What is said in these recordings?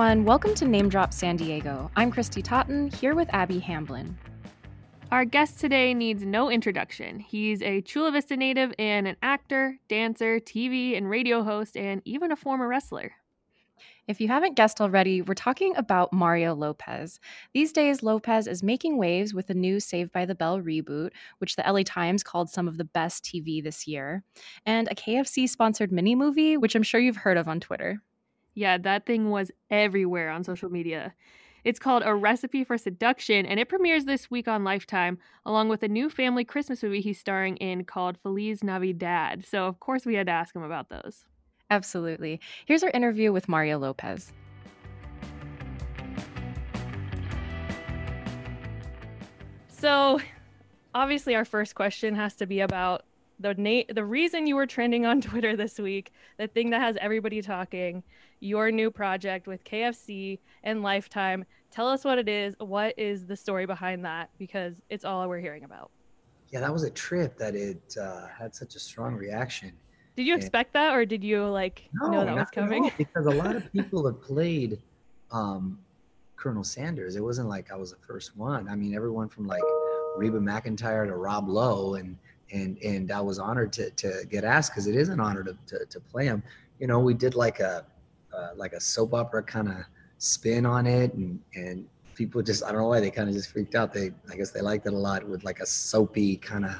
everyone. Welcome to Name Drop San Diego. I'm Christy Totten, here with Abby Hamblin. Our guest today needs no introduction. He's a Chula Vista native and an actor, dancer, TV and radio host, and even a former wrestler. If you haven't guessed already, we're talking about Mario Lopez. These days, Lopez is making waves with the new Saved by the Bell reboot, which the LA Times called some of the best TV this year, and a KFC sponsored mini movie, which I'm sure you've heard of on Twitter. Yeah, that thing was everywhere on social media. It's called A Recipe for Seduction, and it premieres this week on Lifetime, along with a new family Christmas movie he's starring in called Feliz Navidad. So, of course, we had to ask him about those. Absolutely. Here's our interview with Mario Lopez. So, obviously, our first question has to be about the na- the reason you were trending on Twitter this week, the thing that has everybody talking, your new project with KFC and Lifetime. Tell us what it is. What is the story behind that? Because it's all we're hearing about. Yeah, that was a trip that it uh, had such a strong reaction. Did you expect that, or did you like no, know that was coming? because a lot of people have played um, Colonel Sanders. It wasn't like I was the first one. I mean, everyone from like Reba McEntire to Rob Lowe and and and I was honored to to get asked because it is an honor to, to, to play him. You know, we did like a uh, like a soap opera kind of spin on it, and and people just I don't know why they kind of just freaked out. They I guess they liked it a lot with like a soapy kind of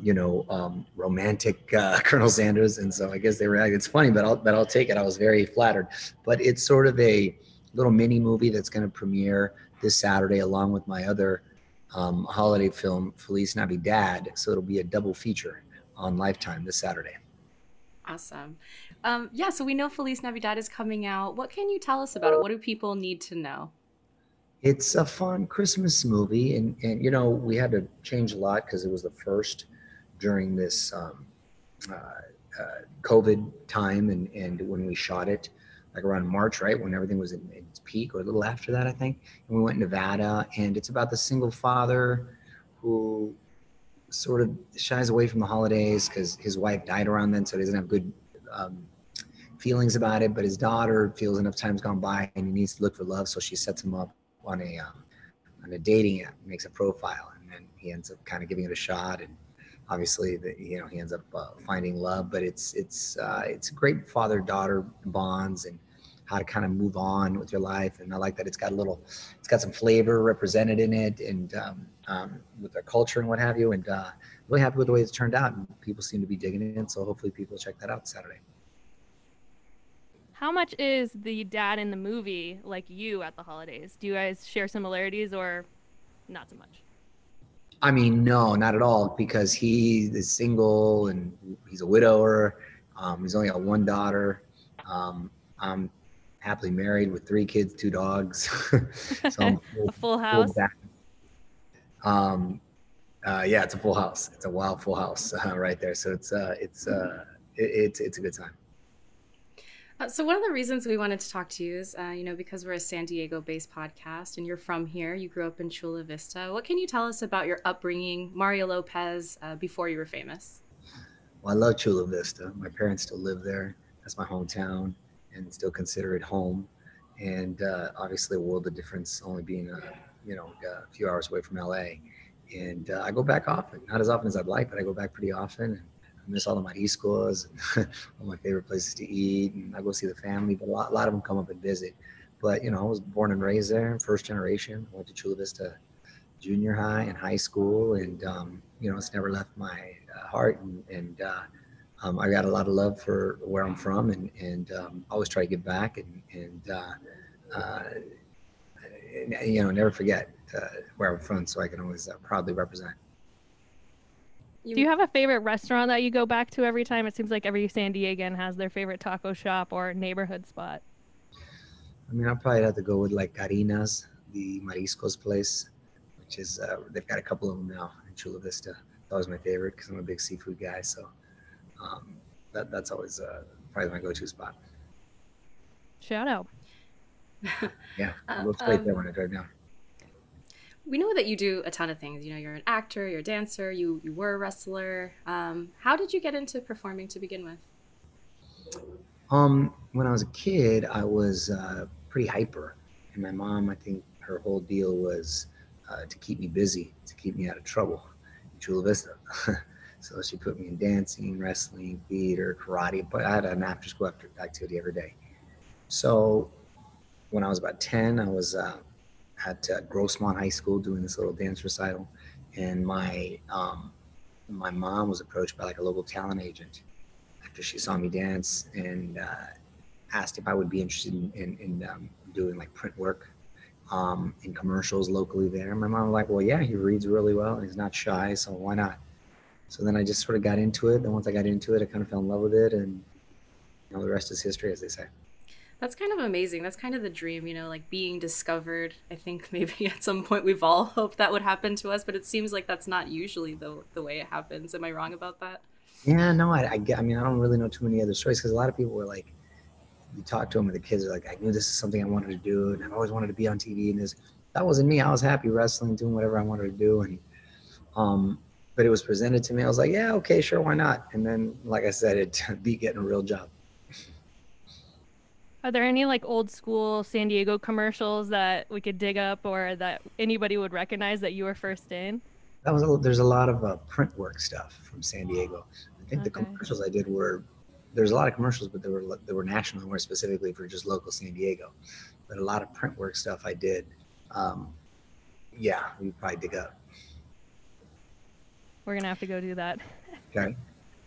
you know um, romantic uh, Colonel Sanders, and so I guess they reacted. It's funny, but I'll but I'll take it. I was very flattered. But it's sort of a little mini movie that's going to premiere this Saturday along with my other um, holiday film, Feliz Navidad. So it'll be a double feature on Lifetime this Saturday. Awesome. Um, yeah, so we know Feliz Navidad is coming out. What can you tell us about it? What do people need to know? It's a fun Christmas movie, and and you know we had to change a lot because it was the first during this um, uh, uh, COVID time, and and when we shot it, like around March, right when everything was in, its peak, or a little after that, I think. And we went to Nevada, and it's about the single father who sort of shies away from the holidays because his wife died around then, so he doesn't have good um, feelings about it. But his daughter feels enough time's gone by, and he needs to look for love, so she sets him up on a um, on a dating app, makes a profile, and then he ends up kind of giving it a shot and obviously you know he ends up uh, finding love but it's it's uh, it's great father daughter bonds and how to kind of move on with your life and i like that it's got a little it's got some flavor represented in it and um, um, with their culture and what have you and uh, really happy with the way it's turned out and people seem to be digging it so hopefully people check that out saturday. How much is the dad in the movie like you at the holidays? Do you guys share similarities or not so much I mean, no, not at all, because he is single and he's a widower. Um, he's only got one daughter. Um, I'm happily married with three kids, two dogs. so I'm full, a full house. Full um, uh, yeah, it's a full house. It's a wild full house uh, right there. So it's uh, it's uh, it, it's it's a good time. Uh, so one of the reasons we wanted to talk to you is, uh, you know, because we're a San Diego-based podcast, and you're from here. You grew up in Chula Vista. What can you tell us about your upbringing, Mario Lopez, uh, before you were famous? Well, I love Chula Vista. My parents still live there. That's my hometown, and still consider it home. And uh, obviously, a world of difference, only being, uh, you know, a few hours away from LA. And uh, I go back often, not as often as I'd like, but I go back pretty often. Miss all the mariscos all my favorite places to eat. And I go see the family, but a lot, a lot of them come up and visit. But, you know, I was born and raised there, first generation. I went to Chula Vista junior high and high school. And, um, you know, it's never left my uh, heart. And, and uh, um, I got a lot of love for where I'm from and, and um, always try to give back and, and, uh, uh you know, never forget uh, where I'm from so I can always uh, proudly represent. You... Do you have a favorite restaurant that you go back to every time? It seems like every San Diegan has their favorite taco shop or neighborhood spot. I mean, I probably have to go with like Carinas, the Mariscos place, which is uh, they've got a couple of them now in Chula Vista. That was my favorite because I'm a big seafood guy. So um, that that's always uh, probably my go-to spot. Shout out. yeah, it looks great um, there when I drive down we know that you do a ton of things. You know, you're an actor, you're a dancer, you you were a wrestler. Um, how did you get into performing to begin with? Um, when I was a kid, I was uh, pretty hyper. And my mom, I think her whole deal was uh, to keep me busy, to keep me out of trouble in Chula Vista. so she put me in dancing, wrestling, theater, karate, but I had an after school activity every day. So when I was about 10, I was uh, at uh, Grossmont High School doing this little dance recital. And my, um, my mom was approached by like a local talent agent after she saw me dance and uh, asked if I would be interested in, in, in um, doing like print work um, in commercials locally there. My mom was like, well, yeah, he reads really well and he's not shy, so why not? So then I just sort of got into it. And once I got into it, I kind of fell in love with it. And you know, the rest is history, as they say. That's kind of amazing. That's kind of the dream, you know, like being discovered. I think maybe at some point we've all hoped that would happen to us, but it seems like that's not usually the, the way it happens. Am I wrong about that? Yeah, no, I, I, I mean, I don't really know too many other stories because a lot of people were like, you talk to them and the kids are like, I knew this is something I wanted to do and I've always wanted to be on TV and this, that wasn't me. I was happy wrestling, doing whatever I wanted to do. And, um, but it was presented to me. I was like, yeah, okay, sure. Why not? And then, like I said, it beat getting a real job. Are there any like old school San Diego commercials that we could dig up or that anybody would recognize that you were first in? That was a, there's a lot of uh, print work stuff from San Diego. I think okay. the commercials I did were there's a lot of commercials, but they were they were national, more specifically for just local San Diego. But a lot of print work stuff I did. Um, yeah, we probably dig up. We're gonna have to go do that. Okay.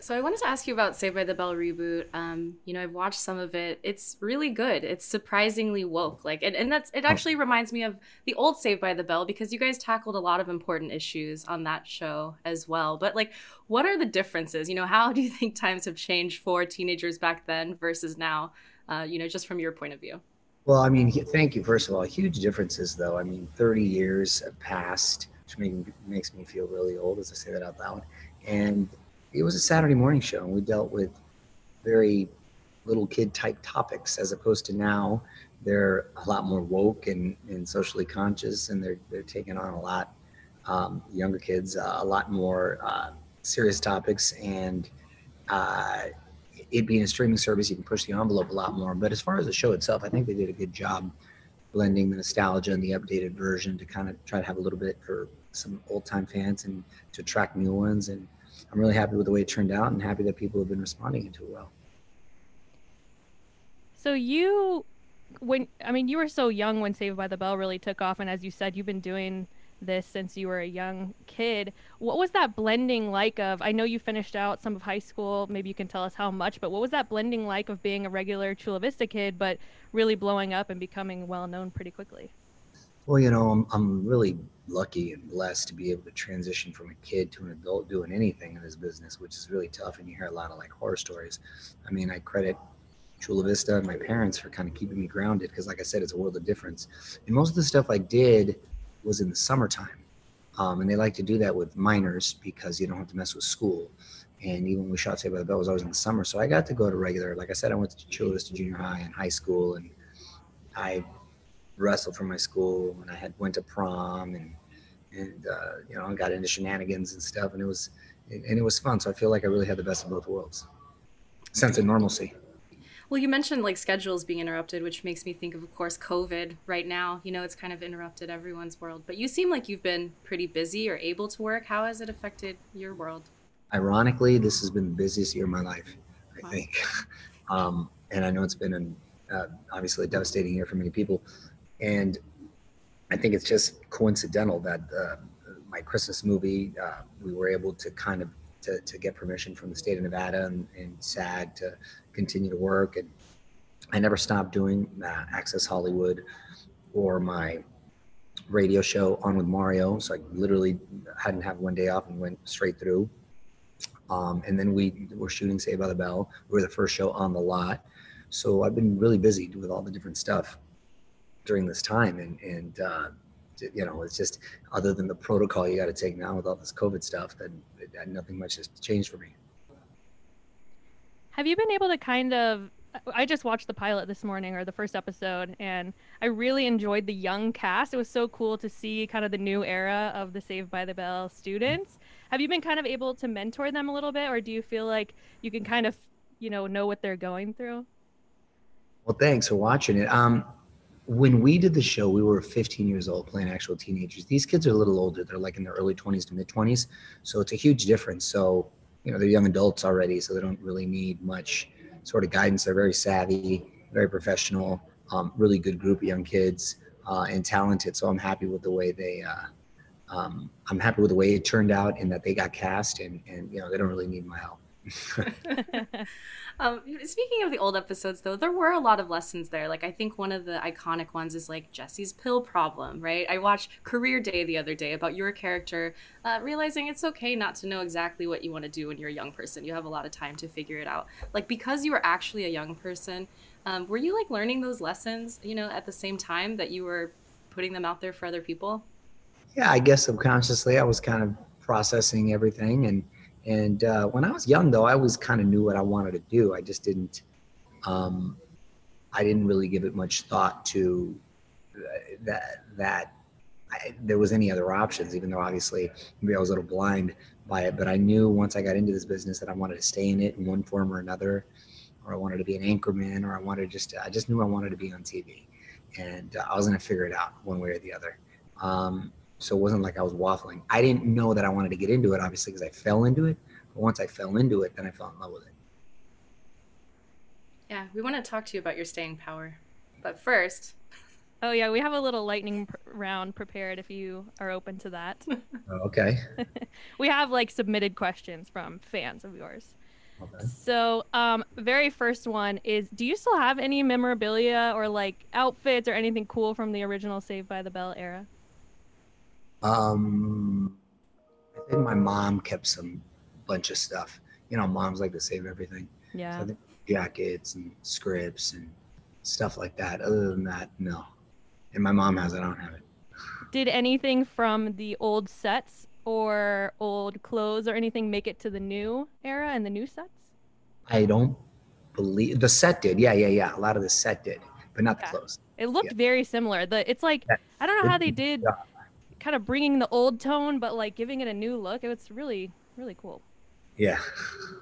So I wanted to ask you about Saved by the Bell reboot. Um, you know, I've watched some of it. It's really good. It's surprisingly woke. Like, and, and that's it. Oh. Actually, reminds me of the old Saved by the Bell because you guys tackled a lot of important issues on that show as well. But like, what are the differences? You know, how do you think times have changed for teenagers back then versus now? Uh, you know, just from your point of view. Well, I mean, thank you. First of all, huge differences, though. I mean, 30 years have passed, which makes me feel really old as I say that out loud. And it was a Saturday morning show, and we dealt with very little kid type topics as opposed to now they're a lot more woke and, and socially conscious and they're, they're taking on a lot um, younger kids uh, a lot more uh, serious topics. And uh, it being a streaming service you can push the envelope a lot more. But as far as the show itself i think they did a good job blending the nostalgia and the updated version to kind of try to have a little bit for some old time fans and to attract new ones. And I'm really happy with the way it turned out and happy that people have been responding to it well. So you when I mean you were so young when Saved by the Bell really took off and as you said you've been doing this since you were a young kid. What was that blending like of I know you finished out some of high school, maybe you can tell us how much, but what was that blending like of being a regular Chula Vista kid but really blowing up and becoming well known pretty quickly? Well, you know, I'm, I'm really lucky and blessed to be able to transition from a kid to an adult doing anything in this business, which is really tough. And you hear a lot of like horror stories. I mean, I credit Chula Vista and my parents for kind of keeping me grounded because, like I said, it's a world of difference. And most of the stuff I did was in the summertime. Um, and they like to do that with minors because you don't have to mess with school. And even when we shot Saved by the Bell was always in the summer. So I got to go to regular, like I said, I went to Chula Vista Junior High and high school. And I wrestled for my school and I had went to prom and and uh, you know I got into shenanigans and stuff and it was and it was fun. So I feel like I really had the best of both worlds. Sense of normalcy. Well, you mentioned like schedules being interrupted, which makes me think of, of course, COVID right now. You know, it's kind of interrupted everyone's world. But you seem like you've been pretty busy or able to work. How has it affected your world? Ironically, this has been the busiest year of my life, I wow. think. um, and I know it's been an, uh, obviously a devastating year for many people. And I think it's just coincidental that uh, my Christmas movie, uh, we were able to kind of to, to get permission from the state of Nevada and, and SAG to continue to work. And I never stopped doing uh, Access Hollywood or my radio show on with Mario. So I literally hadn't had one day off and went straight through. Um, and then we were shooting Saved by the Bell. We were the first show on the lot. So I've been really busy with all the different stuff during this time and and uh, you know it's just other than the protocol you got to take now with all this covid stuff then nothing much has changed for me have you been able to kind of I just watched the pilot this morning or the first episode and I really enjoyed the young cast. It was so cool to see kind of the new era of the Saved by the Bell students. Have you been kind of able to mentor them a little bit or do you feel like you can kind of, you know, know what they're going through? Well, thanks for watching it. Um when we did the show, we were 15 years old playing actual teenagers. These kids are a little older. They're like in their early 20s to mid 20s. So it's a huge difference. So, you know, they're young adults already, so they don't really need much sort of guidance. They're very savvy, very professional, um, really good group of young kids uh, and talented. So I'm happy with the way they, uh, um, I'm happy with the way it turned out and that they got cast and, and you know, they don't really need my help. um, speaking of the old episodes, though, there were a lot of lessons there. Like, I think one of the iconic ones is like Jesse's pill problem, right? I watched Career Day the other day about your character uh, realizing it's okay not to know exactly what you want to do when you're a young person. You have a lot of time to figure it out. Like, because you were actually a young person, um, were you like learning those lessons, you know, at the same time that you were putting them out there for other people? Yeah, I guess subconsciously I was kind of processing everything and and uh, when I was young, though, I always kind of knew what I wanted to do. I just didn't. Um, I didn't really give it much thought to uh, that that I, there was any other options. Even though obviously maybe I was a little blind by it, but I knew once I got into this business that I wanted to stay in it in one form or another, or I wanted to be an anchorman, or I wanted just I just knew I wanted to be on TV, and uh, I was going to figure it out one way or the other. Um, so it wasn't like I was waffling. I didn't know that I wanted to get into it, obviously, because I fell into it. But once I fell into it, then I fell in love with it. Yeah, we want to talk to you about your staying power. But first. Oh, yeah, we have a little lightning pr- round prepared if you are open to that. Oh, okay. we have like submitted questions from fans of yours. Okay. So, um, very first one is Do you still have any memorabilia or like outfits or anything cool from the original Saved by the Bell era? Um, I think my mom kept some bunch of stuff. You know, moms like to save everything. Yeah. So jackets and scripts and stuff like that. Other than that, no. And my mom has it. I don't have it. Did anything from the old sets or old clothes or anything make it to the new era and the new sets? I don't believe the set did. Yeah, yeah, yeah. A lot of the set did, but not yeah. the clothes. It looked yeah. very similar. The it's like I don't know how they did. Yeah kind of bringing the old tone, but like giving it a new look. It was really, really cool. Yeah.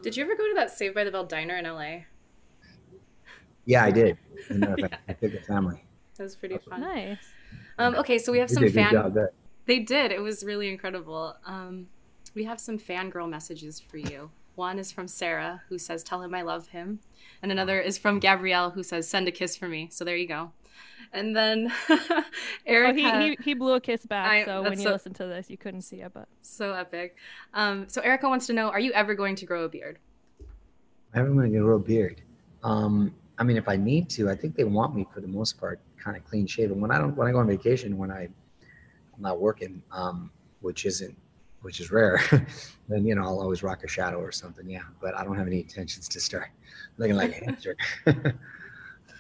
Did you ever go to that Saved by the Bell diner in LA? Yeah, I did. yeah. I took the family. That was pretty fun. Nice. Um, okay, so we have some fan. They did. It was really incredible. Um, we have some fangirl messages for you. One is from Sarah, who says, "Tell him I love him," and another is from Gabrielle, who says, "Send a kiss for me." So there you go. And then Eric, oh, he, he, he blew a kiss back. I, so when you so, listen to this, you couldn't see it, but so epic. Um, so Erica wants to know: Are you ever going to grow a beard? I'm ever going to grow a beard. Um, I mean, if I need to, I think they want me for the most part kind of clean shaven. When I don't, when I go on vacation, when I, I'm not working, um, which isn't, which is rare, then you know I'll always rock a shadow or something. Yeah, but I don't have any intentions to start looking like a hamster.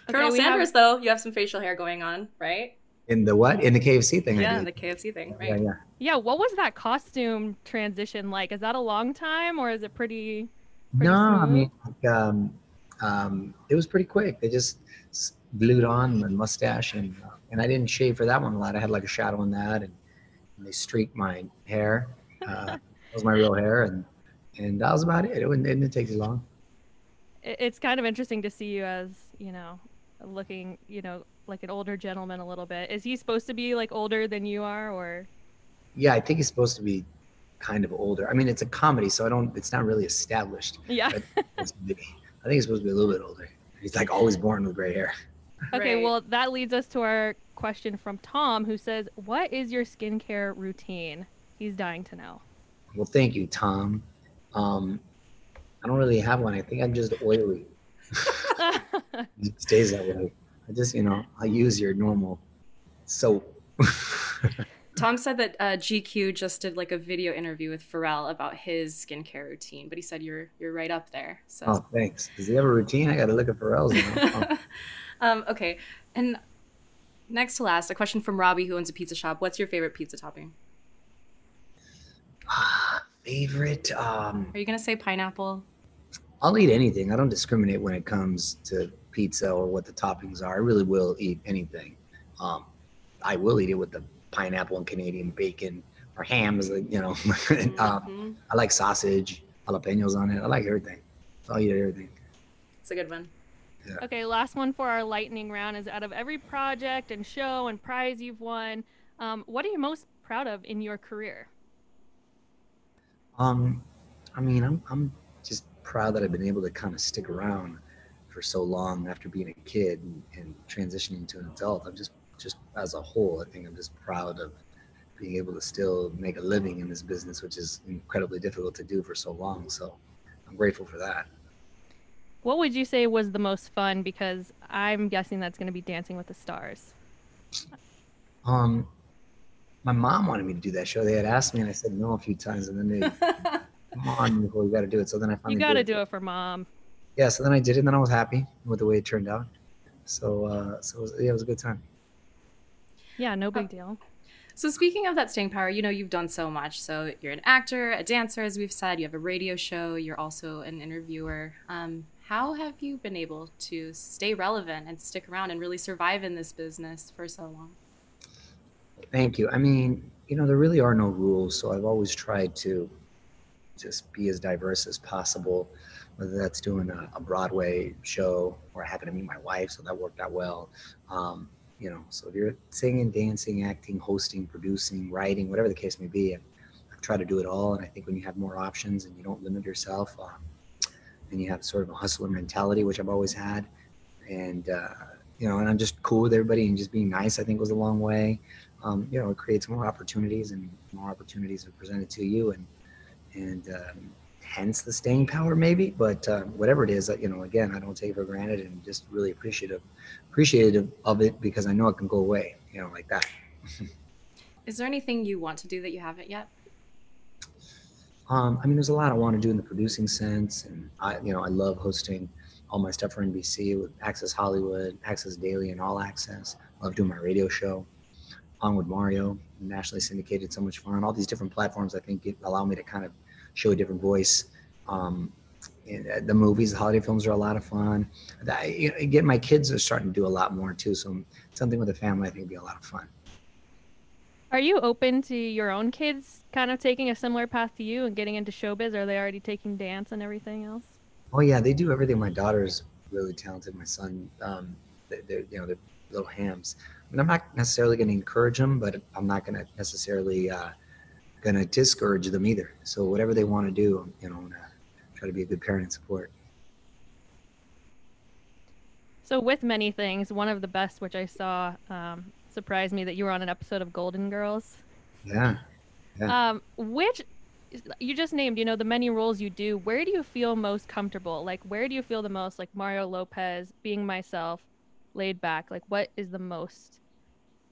Colonel Sanders, have... though, you have some facial hair going on, right? In the what? In the KFC thing? Yeah, in the KFC thing, right? Yeah, yeah. Yeah. What was that costume transition like? Is that a long time, or is it pretty? pretty no, smooth? I mean, like, um, um, it was pretty quick. They just glued on the mustache, and uh, and I didn't shave for that one a lot. I had like a shadow on that, and, and they streaked my hair. Uh, that was my real hair, and and that was about it. It, it didn't take too long. It's kind of interesting to see you as you know looking, you know, like an older gentleman a little bit. Is he supposed to be like older than you are or Yeah, I think he's supposed to be kind of older. I mean, it's a comedy, so I don't it's not really established. Yeah. I think he's supposed to be a little bit older. He's like always born with gray hair. Okay, right. well, that leads us to our question from Tom who says, "What is your skincare routine?" He's dying to know. Well, thank you, Tom. Um, I don't really have one. I think I'm just oily it stays that way. I just, you know, I use your normal soap. Tom said that uh, GQ just did like a video interview with Pharrell about his skincare routine, but he said you're you're right up there. So. Oh, thanks. Does he have a routine? I got to look at Pharrell's. Oh. um, okay, and next to last, a question from Robbie, who owns a pizza shop. What's your favorite pizza topping? favorite. Um, Are you gonna say pineapple? I'll eat anything. I don't discriminate when it comes to pizza or what the toppings are. I really will eat anything. Um, I will eat it with the pineapple and Canadian bacon or hams. You know, mm-hmm. um, I like sausage, jalapenos on it. I like everything. So I'll eat everything. It's a good one. Yeah. Okay, last one for our lightning round is out of every project and show and prize you've won, um, what are you most proud of in your career? Um, I mean, I'm I'm just proud that I've been able to kind of stick around for so long after being a kid and, and transitioning to an adult. I'm just just as a whole, I think I'm just proud of being able to still make a living in this business, which is incredibly difficult to do for so long. So I'm grateful for that. What would you say was the most fun? Because I'm guessing that's going to be Dancing with the Stars. Um, my mom wanted me to do that show. They had asked me, and I said no a few times, and then they, come on, Nicole, you got to do it. So then I finally. You got to do it for mom. Yeah, so then I did it, and then I was happy with the way it turned out. So, uh, so it was, yeah, it was a good time. Yeah, no big deal. So speaking of that staying power, you know, you've done so much. So you're an actor, a dancer, as we've said. You have a radio show. You're also an interviewer. Um, how have you been able to stay relevant and stick around and really survive in this business for so long? Thank you. I mean, you know, there really are no rules, so I've always tried to just be as diverse as possible. Whether that's doing a, a Broadway show or I happen to meet my wife, so that worked out well. Um, you know, so if you're singing, dancing, acting, hosting, producing, writing, whatever the case may be, I've, tried to do it all. And I think when you have more options and you don't limit yourself, um, and you have sort of a hustler mentality, which I've always had, and uh, you know, and I'm just cool with everybody and just being nice. I think was a long way. Um, you know, it creates more opportunities and more opportunities are presented to you, and and um, hence the staying power maybe but uh, whatever it is you know again i don't take it for granted and just really appreciative appreciative of it because i know it can go away you know like that. Is there anything you want to do that you haven't yet? Um, i mean there's a lot i want to do in the producing sense and i you know i love hosting all my stuff for nbc with access hollywood access daily and all access. I love doing my radio show on with mario nationally syndicated so much fun all these different platforms i think it allow me to kind of show a different voice. Um, uh, the movies, the holiday films are a lot of fun. I, again, my kids are starting to do a lot more too. So something with a family, I think, would be a lot of fun. Are you open to your own kids kind of taking a similar path to you and getting into showbiz? Are they already taking dance and everything else? Oh yeah, they do everything. My daughter's really talented. My son, um, they're, you know they're little hams. I mean, I'm not necessarily going to encourage them, but I'm not going to necessarily uh, going to discourage them either. So whatever they want to do, you know, I'm gonna try to be a good parent and support. So with many things, one of the best, which I saw, um, surprised me that you were on an episode of Golden Girls. Yeah. yeah. Um, which you just named, you know, the many roles you do. Where do you feel most comfortable? Like, where do you feel the most like Mario Lopez, being myself, laid back? Like, what is the most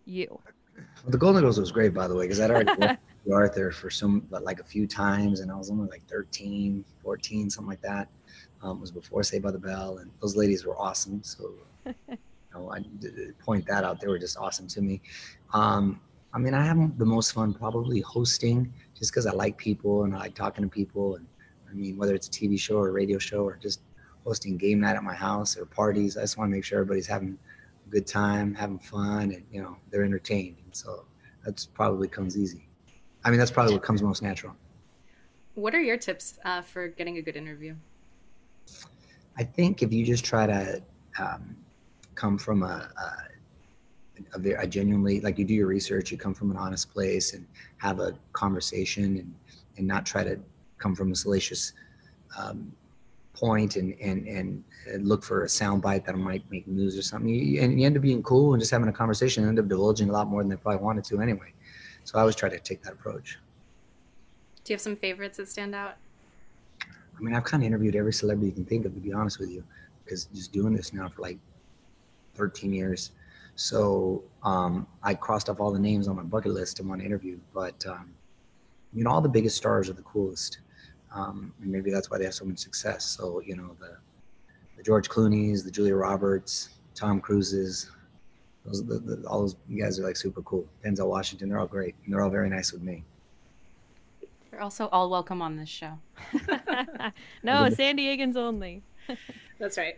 you? Well, the Golden Girls was great, by the way, because I'd already Arthur for some, but like a few times, and I was only like 13, 14, something like that. Um, was before Saved by the Bell, and those ladies were awesome. So, you know, I point that out. They were just awesome to me. Um, I mean, I have the most fun probably hosting, just because I like people and I like talking to people. And I mean, whether it's a TV show or a radio show or just hosting game night at my house or parties, I just want to make sure everybody's having a good time, having fun, and you know, they're entertained. And so that's probably comes easy. I mean, that's probably what comes most natural. What are your tips uh, for getting a good interview? I think if you just try to um, come from a, a, a, a, genuinely, like you do your research, you come from an honest place and have a conversation and, and not try to come from a salacious um, point and, and, and look for a soundbite that might make news or something. You, and you end up being cool and just having a conversation and end up divulging a lot more than they probably wanted to anyway. So I always try to take that approach. Do you have some favorites that stand out? I mean, I've kind of interviewed every celebrity you can think of, to be honest with you, because just doing this now for like 13 years. So um, I crossed off all the names on my bucket list I want to interview. But, um, you know, all the biggest stars are the coolest. Um, and maybe that's why they have so much success. So, you know, the, the George Clooney's, the Julia Roberts, Tom Cruise's, those, the, the, all those guys are like super cool. Denzel Washington, they're all great, and they're all very nice with me. They're also all welcome on this show. no, San Diegans only. That's right.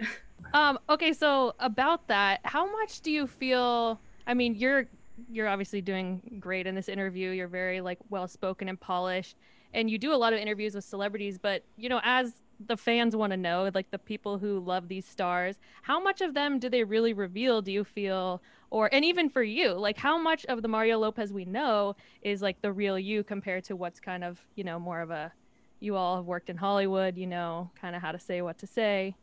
Um, okay, so about that, how much do you feel? I mean, you're you're obviously doing great in this interview. You're very like well spoken and polished, and you do a lot of interviews with celebrities. But you know, as the fans want to know, like the people who love these stars, how much of them do they really reveal? Do you feel, or and even for you, like how much of the Mario Lopez we know is like the real you compared to what's kind of you know more of a, you all have worked in Hollywood, you know, kind of how to say what to say.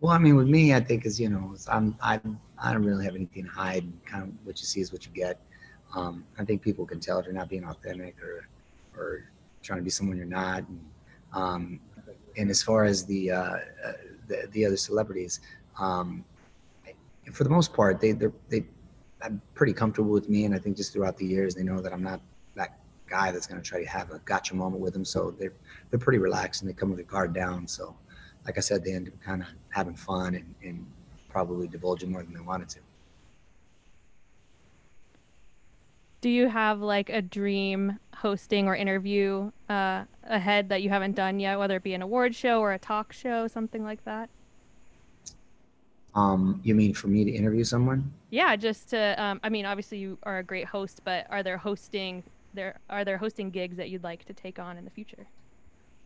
Well, I mean, with me, I think is you know, I'm I I don't really have anything to hide. Kind of what you see is what you get. Um, I think people can tell if you're not being authentic or or trying to be someone you're not. And, um, and as far as the, uh, uh, the, the other celebrities, um, for the most part, they they're they I'm pretty comfortable with me, and I think just throughout the years, they know that I'm not that guy that's going to try to have a gotcha moment with them. So they're they're pretty relaxed and they come with their guard down. So, like I said, they end up kind of having fun and, and probably divulging more than they wanted to. Do you have like a dream hosting or interview uh, ahead that you haven't done yet, whether it be an award show or a talk show, something like that? Um, you mean for me to interview someone? Yeah, just to. Um, I mean, obviously you are a great host, but are there hosting there are there hosting gigs that you'd like to take on in the future?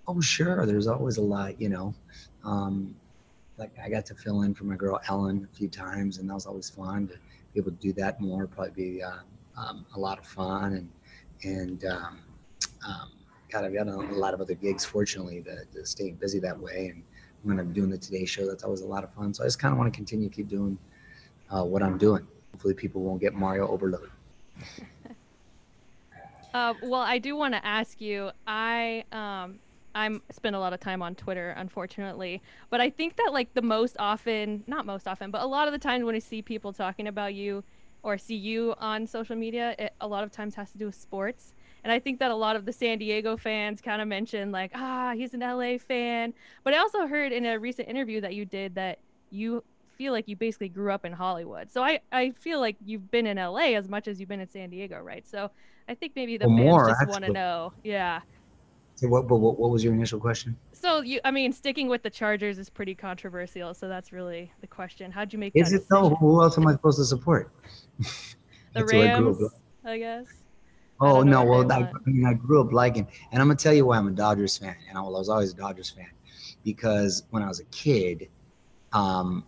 Oh, sure. There's always a lot, you know. Um, like I got to fill in for my girl Ellen a few times, and that was always fun to be able to do that more. Probably be uh, um, a lot of fun and and um, um, got a, lot of other gigs. Fortunately, to, to stay busy that way, and when I'm doing the Today Show, that's always a lot of fun. So I just kind of want to continue keep doing uh, what I'm doing. Hopefully, people won't get Mario overload. uh, well, I do want to ask you. I um, I'm spend a lot of time on Twitter, unfortunately, but I think that like the most often, not most often, but a lot of the times when I see people talking about you, or see you on social media, it a lot of times has to do with sports. And I think that a lot of the San Diego fans kind of mentioned like, ah, he's an LA fan. But I also heard in a recent interview that you did that you feel like you basically grew up in Hollywood. So I, I feel like you've been in LA as much as you've been in San Diego, right? So I think maybe the well, fans more, just want to know. Yeah. So what, what, what was your initial question? So you, I mean, sticking with the Chargers is pretty controversial. So that's really the question. How'd you make? Is it though? Who else am I supposed to support? the Rams, I, I, guess. Oh I no, well, I, I, mean, I grew up liking, and I'm gonna tell you why I'm a Dodgers fan, and I was always a Dodgers fan, because when I was a kid, um,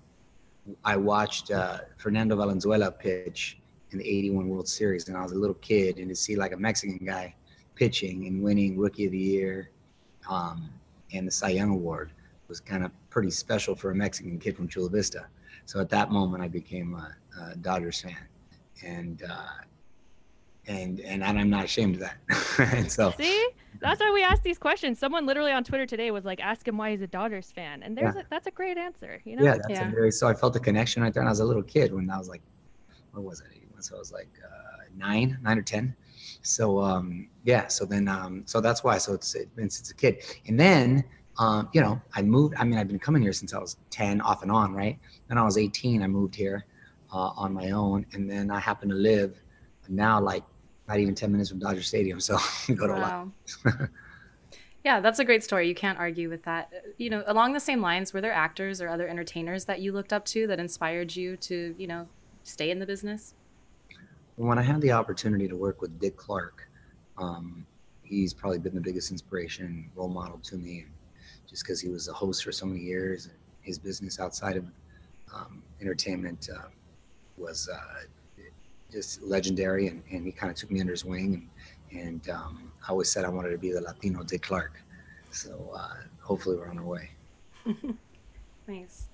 I watched uh, Fernando Valenzuela pitch in the '81 World Series, and I was a little kid, and to see like a Mexican guy pitching and winning Rookie of the Year, um, and the Cy Young Award was kind of pretty special for a Mexican kid from Chula Vista. So at that moment, I became a, a Dodgers fan, and uh, and and I'm not ashamed of that. and so see, that's why we ask these questions. Someone literally on Twitter today was like, "Ask him why he's a Dodgers fan," and there's yeah. a, that's a great answer. You know? Yeah, that's yeah. a very. So I felt a connection right there. When I was a little kid when I was like, what was it? So I was like uh, nine, nine or ten. So um, yeah, so then um, so that's why. So it's it, since a kid, and then um, you know I moved. I mean I've been coming here since I was ten, off and on, right? Then I was eighteen. I moved here uh, on my own, and then I happen to live now like not even ten minutes from Dodger Stadium. So go to a lot. Yeah, that's a great story. You can't argue with that. You know, along the same lines, were there actors or other entertainers that you looked up to that inspired you to, you know, stay in the business? When I had the opportunity to work with Dick Clark, um, he's probably been the biggest inspiration, role model to me, just because he was a host for so many years, and his business outside of um, entertainment uh, was uh, just legendary, and, and he kind of took me under his wing, and, and um, I always said I wanted to be the Latino Dick Clark. So uh, hopefully we're on our way. nice.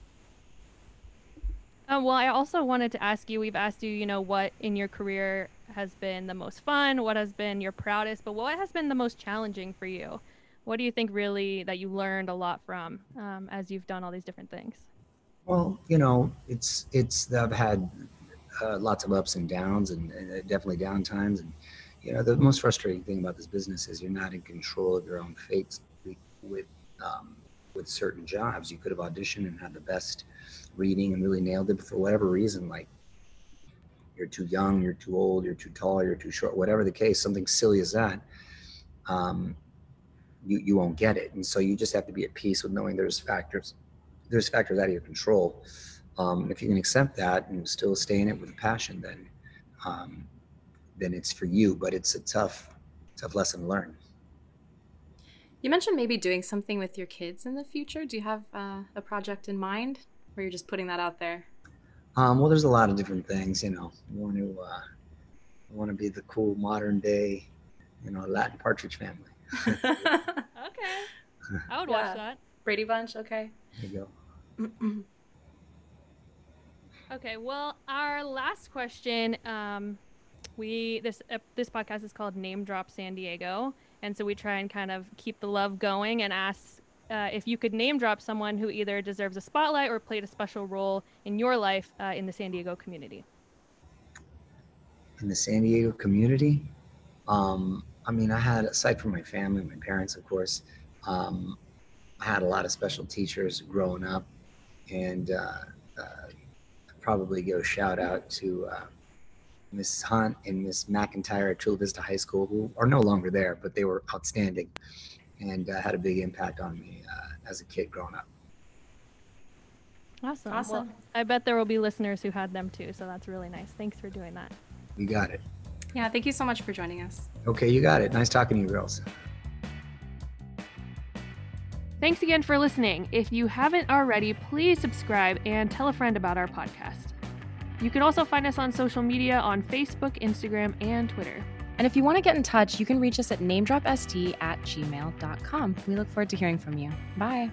Uh, well, I also wanted to ask you. We've asked you, you know, what in your career has been the most fun, what has been your proudest, but what has been the most challenging for you? What do you think really that you learned a lot from um, as you've done all these different things? Well, you know, it's it's I've had uh, lots of ups and downs, and, and definitely down times, and you know, the most frustrating thing about this business is you're not in control of your own fate with um, with certain jobs. You could have auditioned and had the best reading and really nailed it. But for whatever reason, like you're too young, you're too old, you're too tall, you're too short, whatever the case, something silly as that, um, you, you won't get it. And so you just have to be at peace with knowing there's factors, there's factors out of your control. Um, if you can accept that and still stay in it with passion, then, um, then it's for you, but it's a tough, tough lesson to learn. You mentioned maybe doing something with your kids in the future. Do you have uh, a project in mind, or you're just putting that out there? Um, well, there's a lot of different things. You know, I want to uh, I want to be the cool modern day, you know, Latin Partridge Family. okay, I would Yeah. watch that. Brady Bunch. Okay. There you go. Okay, well, our last question, um, we this uh, this podcast is called Name Drop San Diego, and so we try and kind of keep the love going and ask uh, if you could name drop someone who either deserves a spotlight or played a special role in your life uh, in the San Diego community. in the San Diego community. Um, I mean, I had, aside from my family, my parents, of course, um, I had a lot of special teachers growing up. And uh, uh, probably give a shout out to uh, Miss Hunt and Miss McIntyre at Chula Vista High School, who are no longer there, but they were outstanding and uh, had a big impact on me uh, as a kid growing up. Awesome. Well, Awesome. I bet there will be listeners who had them too, so that's really nice. Thanks for doing that. You got it. Yeah. Thank you so much for joining us. Okay, you got it. Nice talking to you, girls. Thanks again for listening. If you haven't already, please subscribe and tell a friend about our podcast. You can also find us on social media on Facebook, Instagram, and Twitter. And if you want to get in touch, you can reach us at namedropst at gmail.com. We look forward to hearing from you. Bye.